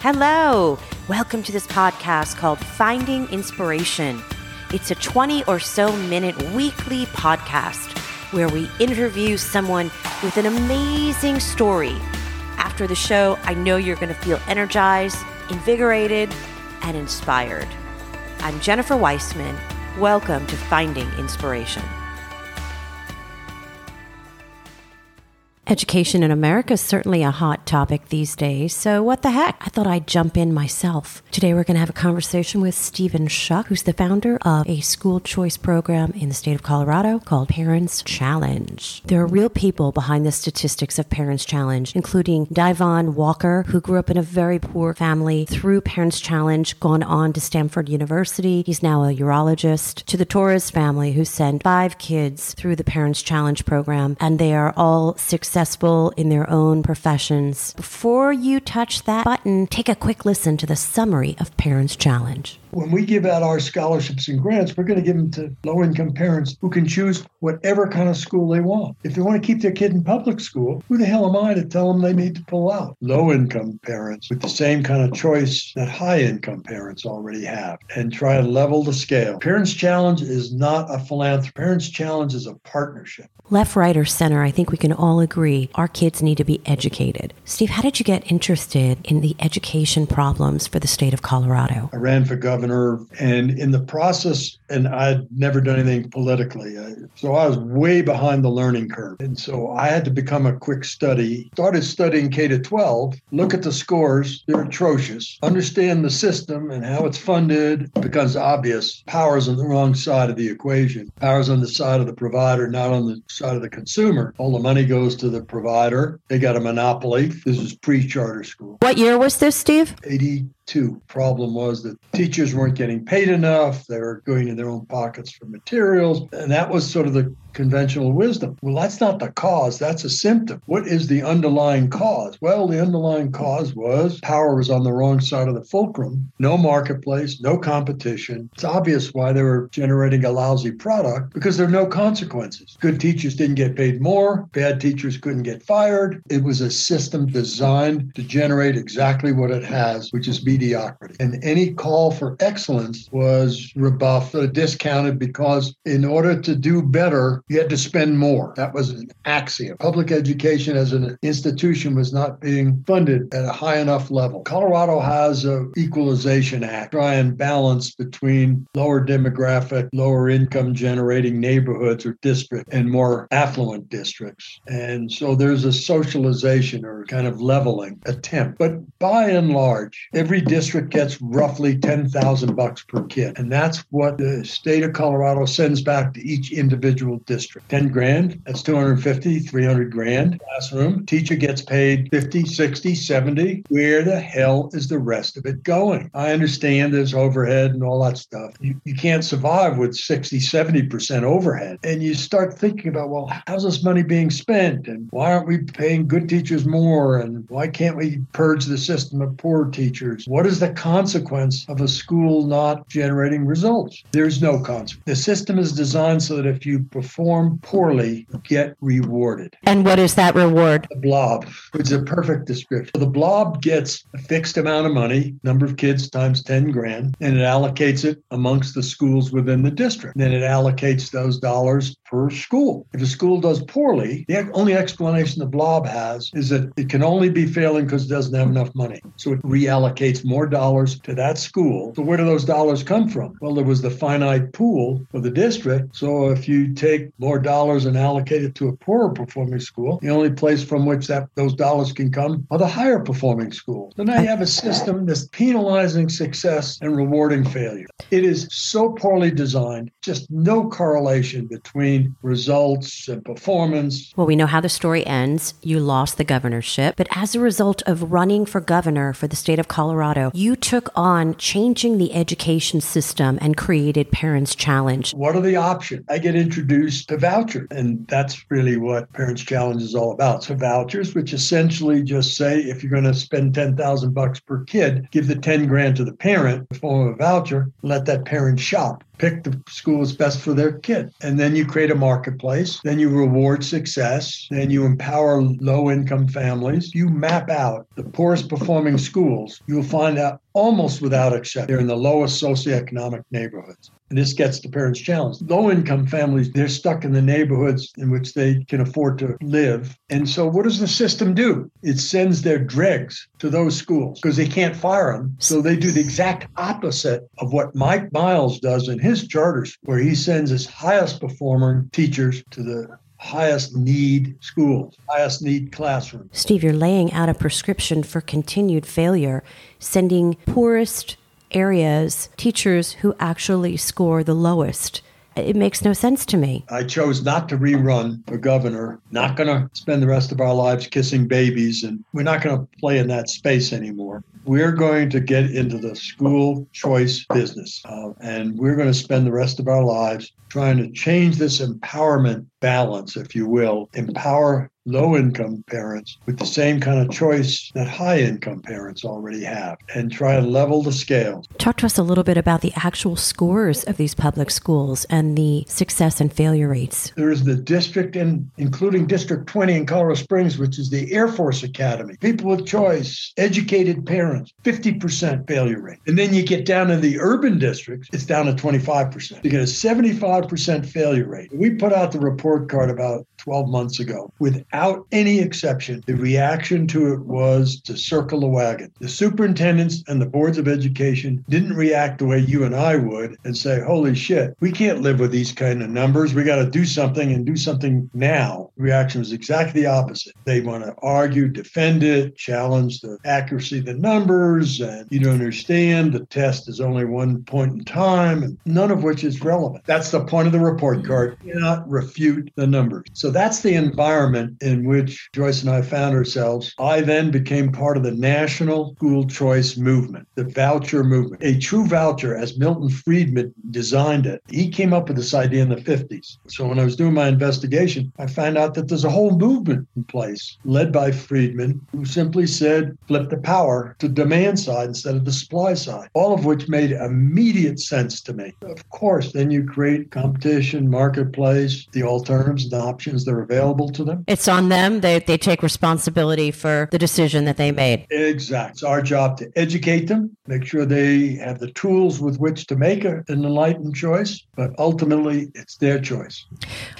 Hello. Welcome to this podcast called Finding Inspiration. It's a 20 or so minute weekly podcast where we interview someone with an amazing story. After the show, I know you're going to feel energized, invigorated, and inspired. I'm Jennifer Weissman. Welcome to Finding Inspiration. Education in America is certainly a hot topic these days, so what the heck? I thought I'd jump in myself. Today we're going to have a conversation with Stephen Schuck, who's the founder of a school choice program in the state of Colorado called Parents Challenge. There are real people behind the statistics of Parents Challenge, including Divon Walker, who grew up in a very poor family through Parents Challenge, gone on to Stanford University. He's now a urologist. To the Torres family, who sent five kids through the Parents Challenge program, and they are all successful successful in their own professions. Before you touch that button, take a quick listen to the summary of Parents Challenge when we give out our scholarships and grants, we're going to give them to low income parents who can choose whatever kind of school they want. If they want to keep their kid in public school, who the hell am I to tell them they need to pull out? Low income parents with the same kind of choice that high income parents already have and try to level the scale. Parents Challenge is not a philanthropy, Parents Challenge is a partnership. Left, right, or center, I think we can all agree our kids need to be educated. Steve, how did you get interested in the education problems for the state of Colorado? I ran for governor. And in the process, and I'd never done anything politically. Uh, so I was way behind the learning curve. And so I had to become a quick study. Started studying K to 12, look at the scores, they're atrocious. Understand the system and how it's funded becomes obvious. Power's on the wrong side of the equation. Power's on the side of the provider, not on the side of the consumer. All the money goes to the provider. They got a monopoly. This is pre charter school. What year was this, Steve? 80 two. Problem was that teachers weren't getting paid enough. They were going in their own pockets for materials. And that was sort of the conventional wisdom. Well, that's not the cause, that's a symptom. What is the underlying cause? Well, the underlying cause was power was on the wrong side of the fulcrum, no marketplace, no competition. It's obvious why they were generating a lousy product because there are no consequences. Good teachers didn't get paid more, bad teachers couldn't get fired. It was a system designed to generate exactly what it has, which is mediocrity. And any call for excellence was rebuffed or discounted because in order to do better, you had to spend more. That was an axiom. Public education as an institution was not being funded at a high enough level. Colorado has an equalization act, try and balance between lower demographic, lower income generating neighborhoods or districts and more affluent districts. And so there's a socialization or kind of leveling attempt. But by and large, every district gets roughly 10,000 bucks per kid. And that's what the state of Colorado sends back to each individual district district. 10 grand, that's 250, 300 grand. Classroom, teacher gets paid 50, 60, 70. Where the hell is the rest of it going? I understand there's overhead and all that stuff. You, you can't survive with 60, 70% overhead. And you start thinking about, well, how's this money being spent? And why aren't we paying good teachers more? And why can't we purge the system of poor teachers? What is the consequence of a school not generating results? There's no consequence. The system is designed so that if you perform poorly get rewarded. And what is that reward? The blob, which is a perfect description. The blob gets a fixed amount of money, number of kids times 10 grand, and it allocates it amongst the schools within the district. Then it allocates those dollars per school. If a school does poorly, the only explanation the blob has is that it can only be failing because it doesn't have enough money. So it reallocates more dollars to that school. So where do those dollars come from? Well, there was the finite pool for the district. So if you take more dollars and allocate it to a poorer performing school. The only place from which that those dollars can come are the higher performing schools. So now you have a system that's penalizing success and rewarding failure. It is so poorly designed, just no correlation between results and performance. Well, we know how the story ends. You lost the governorship, but as a result of running for governor for the state of Colorado, you took on changing the education system and created Parents Challenge. What are the options? I get introduced to vouchers, And that's really what Parents Challenge is all about. So vouchers, which essentially just say if you're going to spend 10,000 bucks per kid, give the 10 grand to the parent in the form of a voucher, and let that parent shop. Pick the schools best for their kid. And then you create a marketplace, then you reward success, then you empower low income families. You map out the poorest performing schools. You'll find out almost without exception, they're in the lowest socioeconomic neighborhoods. And this gets the parents' challenge. Low income families, they're stuck in the neighborhoods in which they can afford to live. And so, what does the system do? It sends their dregs to those schools because they can't fire them. So, they do the exact opposite of what Mike Miles does in his charters, where he sends his highest performing teachers to the highest need schools, highest need classrooms. Steve, you're laying out a prescription for continued failure, sending poorest areas teachers who actually score the lowest. It makes no sense to me. I chose not to rerun for governor, not going to spend the rest of our lives kissing babies, and we're not going to play in that space anymore. We're going to get into the school choice business, uh, and we're going to spend the rest of our lives trying to change this empowerment balance, if you will, empower low income parents with the same kind of choice that high income parents already have and try to level the scales. Talk to us a little bit about the actual scores of these public schools and the success and failure rates. There's the district, in, including District 20 in Colorado Springs, which is the Air Force Academy. People with choice, educated parents, 50% failure rate. And then you get down to the urban districts, it's down to 25%. You get a 75% failure rate. We put out the report card about 12 months ago. Without any exception, the reaction to it was to circle the wagon. The superintendents and the boards of education didn't react the way you and I would and say, holy shit, we can't live with these kind of numbers. We got to do something and do something now. The reaction was exactly the opposite. They want to argue, defend it, challenge the accuracy of the numbers, and you don't understand the test is only one point in time, and none of which is relevant. That's the point of the report card. You cannot refute the numbers. So that's the environment in which Joyce and I found ourselves. I then became part of the national school choice movement, the voucher movement. A true voucher, as Milton Friedman designed it, he came up with this idea in the 50s. So when I was doing my investigation, I found out that there's a whole movement in place led by Friedman, who simply said, flip the power to demand side instead of the supply side, all of which made immediate sense to me. Of course, then you create competition, marketplace, the alternatives, the options that are available to them. It's on them. They, they take responsibility for the decision that they made. Exactly. It's our job to educate them, make sure they have the tools with which to make an enlightened choice, but ultimately it's their choice.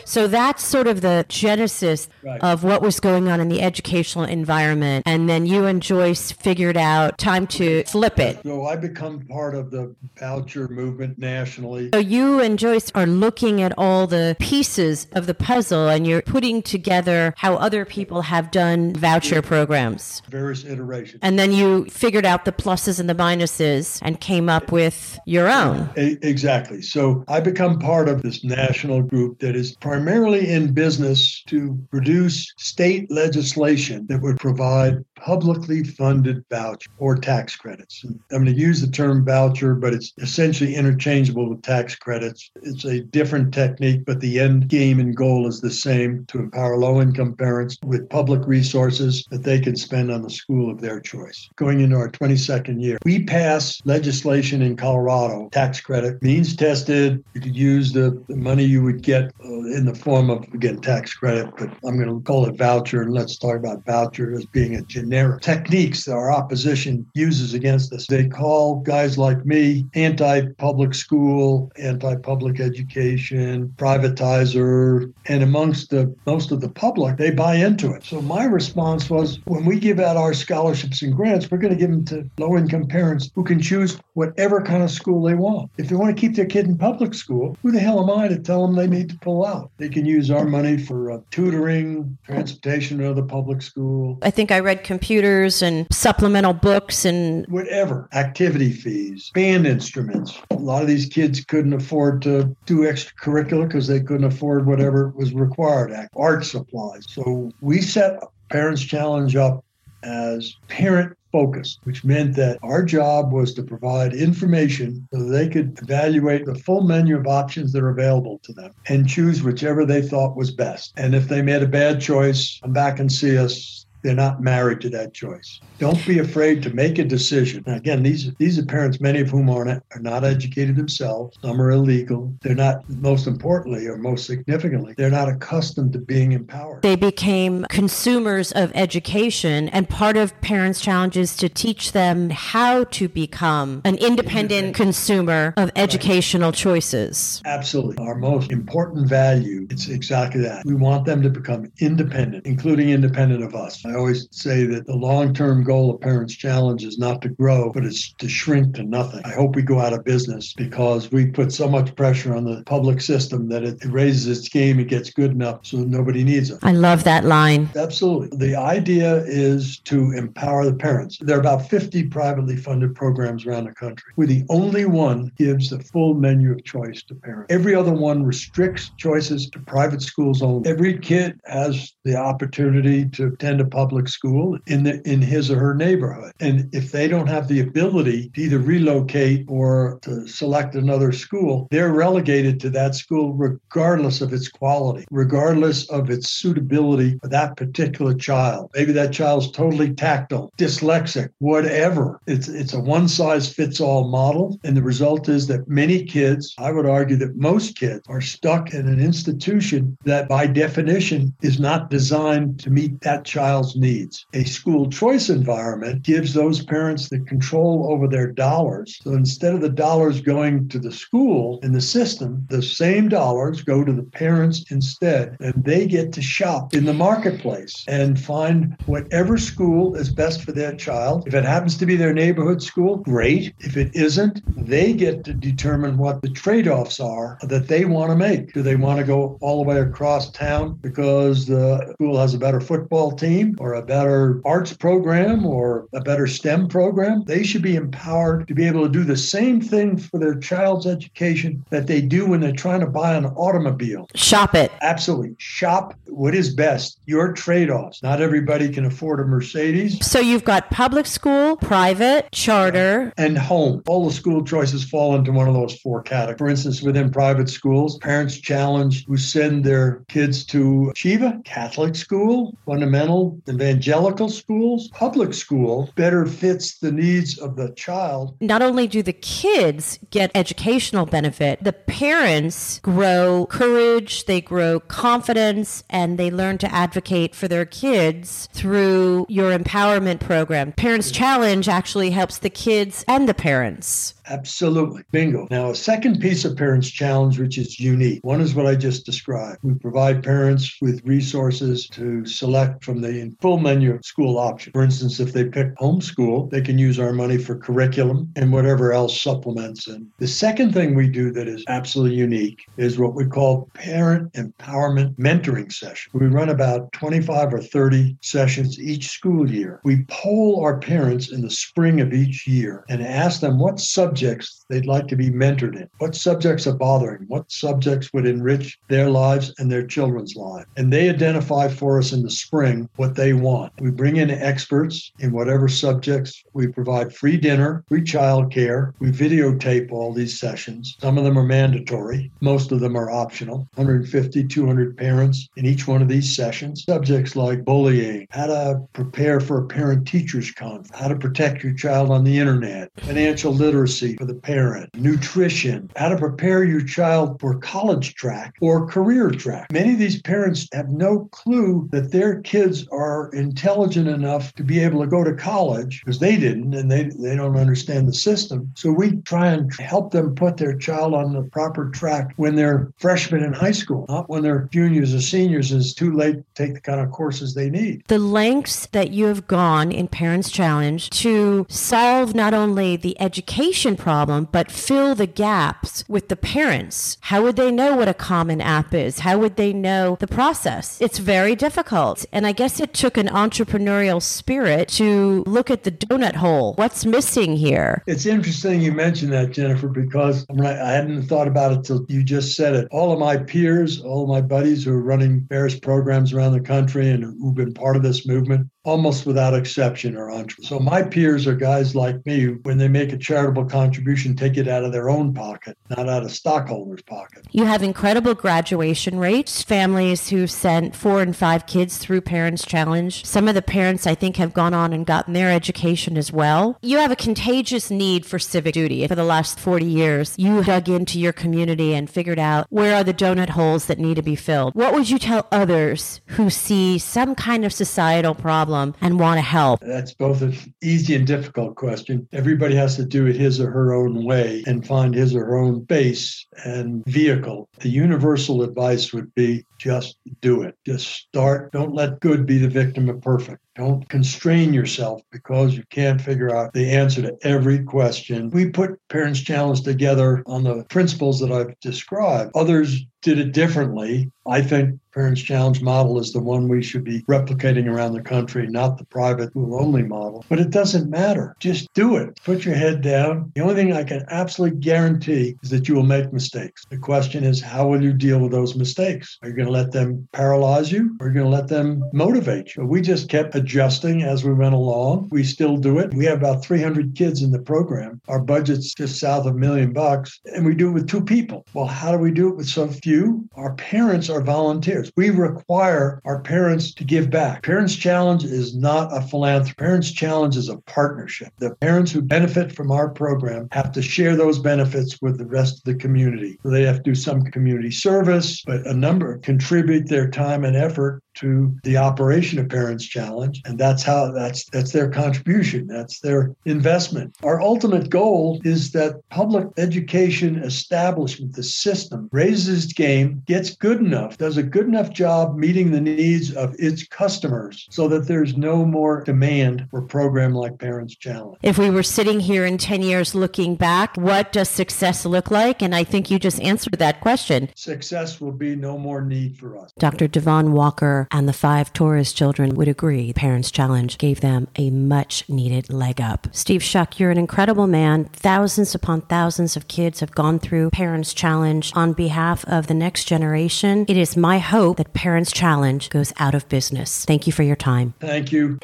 So that's sort of the genesis right. of what was going on in the educational environment. And then you and Joyce figured out time to flip it. So I become part of the voucher movement nationally. So you and Joyce are looking at all the pieces of the puzzle and you're putting together how other people have done voucher programs. Various iterations. And then you figured out the pluses and the minuses and came up with your own. Exactly. So I become part of this national group that is primarily in business to produce state legislation that would provide publicly funded voucher or tax credits. I'm going to use the term voucher, but it's essentially interchangeable with tax credits. It's a different technique, but the end game and goal is the same to empower low income parents with public resources that they can spend on the school of their choice. Going into our 22nd year, we pass legislation in Colorado, tax credit, means tested. You could use the, the money you would get uh, in the form of, again, tax credit, but I'm going to call it voucher and let's talk about voucher as being a generic techniques that our opposition uses against us. They call guys like me anti public school, anti public education, privatizer, and amongst the most of the public, they buy into it. So my response was when we give out our scholarships and grants, we're going to give them to low income parents who can choose whatever kind of school they want. If they want to keep their kid in public school, who the hell am I to tell them they need to pull out? They can use our money for uh, tutoring, transportation to the public school. I think I read computers and supplemental books and whatever, activity fees, band instruments. A lot of these kids couldn't afford to do extracurricular because they couldn't afford whatever was required, art supplies. So we set Parents Challenge up as parent focused, which meant that our job was to provide information so they could evaluate the full menu of options that are available to them and choose whichever they thought was best. And if they made a bad choice, come back and see us they're not married to that choice. Don't be afraid to make a decision. And again, these these are parents, many of whom are not, are not educated themselves. Some are illegal. They're not, most importantly or most significantly, they're not accustomed to being empowered. They became consumers of education, and part of parents' challenge is to teach them how to become an independent consumer of educational choices. Absolutely. Our most important value, it's exactly that. We want them to become independent, including independent of us. I always say that the long term goal of Parents Challenge is not to grow, but it's to shrink to nothing. I hope we go out of business because we put so much pressure on the public system that it raises its game, it gets good enough so nobody needs it. I love that line. Absolutely. The idea is to empower the parents. There are about 50 privately funded programs around the country. We're the only one gives the full menu of choice to parents. Every other one restricts choices to private schools only. Every kid has the opportunity to attend a public school in the in his or her neighborhood. And if they don't have the ability to either relocate or to select another school, they're relegated to that school regardless of its quality, regardless of its suitability for that particular child. Maybe that child's totally tactile, dyslexic, whatever. It's it's a one size fits all model. And the result is that many kids, I would argue that most kids, are stuck in an institution that by definition is not designed to meet that child's needs. A school choice environment gives those parents the control over their dollars. So instead of the dollars going to the school in the system, the same dollars go to the parents instead. And they get to shop in the marketplace and find whatever school is best for their child. If it happens to be their neighborhood school, great. If it isn't, they get to determine what the trade offs are that they want to make. Do they want to go all the way across town because the school has a better football team or a better arts program or a better STEM program? They should be empowered to be able to do the same thing for their child's education that they do when they're trying to buy an automobile. Shop it. Absolutely. Shop what is best, your trade offs. Not everybody can afford a Mercedes. So you've got public school, private, charter, and home. All the school choices fall into one of those four categories. For instance, within private schools, parents challenge who send their kids to Shiva, Catholic school, fundamental evangelical schools, public school better fits the needs of the child. Not only do the kids get educational benefit, the parents grow courage, they grow confidence, and they learn to advocate for their kids through your empowerment program. Parents Challenge actually helps the kids and the parents. Absolutely. Bingo. Now, a second piece of Parents Challenge, which is unique. One is what I just described. We provide parents with resources to select from the full menu of school options. For instance, if they pick homeschool, they can use our money for curriculum and whatever else supplements. And the second thing we do that is absolutely unique is what we call parent empowerment mentoring session. We run about 25 or 30 sessions each school year. We poll our parents in the spring of each year and ask them what subjects subjects they'd like to be mentored in. What subjects are bothering? What subjects would enrich their lives and their children's lives? And they identify for us in the spring what they want. We bring in experts in whatever subjects. We provide free dinner, free childcare. We videotape all these sessions. Some of them are mandatory, most of them are optional. 150, 200 parents in each one of these sessions. Subjects like bullying, how to prepare for a parent teachers conference, how to protect your child on the internet, financial literacy literacy for the parent, nutrition, how to prepare your child for college track or career track. Many of these parents have no clue that their kids are intelligent enough to be able to go to college because they didn't and they, they don't understand the system. So we try and help them put their child on the proper track when they're freshmen in high school, not when they're juniors or seniors it's too late to take the kind of courses they need. The lengths that you have gone in Parents Challenge to solve not only the education problem, but fill the gaps with the parents. How would they know what a common app is? How would they know the process? It's very difficult. And I guess it took an entrepreneurial spirit to look at the donut hole. What's missing here? It's interesting you mentioned that, Jennifer, because I hadn't thought about it till you just said it. All of my peers, all of my buddies who are running various programs around the country and who've been part of this movement, almost without exception, are entrepreneurs. So my peers are guys like me. When they make a charitable contribution, take it out of their own pocket, not out of stockholders' pocket. You have incredible graduation rates. Families who've sent four and five kids through Parents Challenge. Some of the parents, I think, have gone on and gotten their education as well. You have a contagious need for civic duty. For the last 40 years, you dug into your community and figured out where are the donut holes that need to be filled. What would you tell others who see some kind of societal problem and want to help? That's both an easy and difficult question. Everybody has to do it his or her own way and find his or her own base and vehicle. The universal advice would be just do it. Just start. Don't let good be the victim of perfect. Don't constrain yourself because you can't figure out the answer to every question. We put Parents Challenge together on the principles that I've described. Others did it differently. I think Parents Challenge model is the one we should be replicating around the country, not the private school only model. But it doesn't matter. Just do it. Put your head down. The only thing I can absolutely guarantee is that you will make mistakes. The question is, how will you deal with those mistakes? Are you going to let them paralyze you are going to let them motivate you? We just kept adjusting as we went along. We still do it. We have about 300 kids in the program. Our budget's just south of a million bucks, and we do it with two people. Well, how do we do it with so few? Our parents are volunteers. We require our parents to give back. Parents Challenge is not a philanthropy. Parents Challenge is a partnership. The parents who benefit from our program have to share those benefits with the rest of the community. So they have to do some community service, but a number contribute their time and effort to the operation of Parents Challenge, and that's how that's that's their contribution. That's their investment. Our ultimate goal is that public education establishment, the system, raises its game, gets good enough, does a good enough job meeting the needs of its customers, so that there's no more demand for a program like Parents Challenge. If we were sitting here in 10 years looking back, what does success look like? And I think you just answered that question. Success will be no more need for us. Dr. Devon Walker and the five Torres children would agree Parents Challenge gave them a much needed leg up. Steve Schuck, you're an incredible man. Thousands upon thousands of kids have gone through Parents Challenge on behalf of the next generation. It is my hope that Parents Challenge goes out of business. Thank you for your time. Thank you.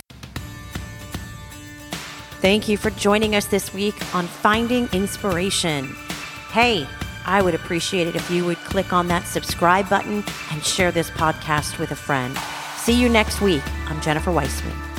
Thank you for joining us this week on Finding Inspiration. Hey, I would appreciate it if you would click on that subscribe button and share this podcast with a friend. See you next week. I'm Jennifer Weissman.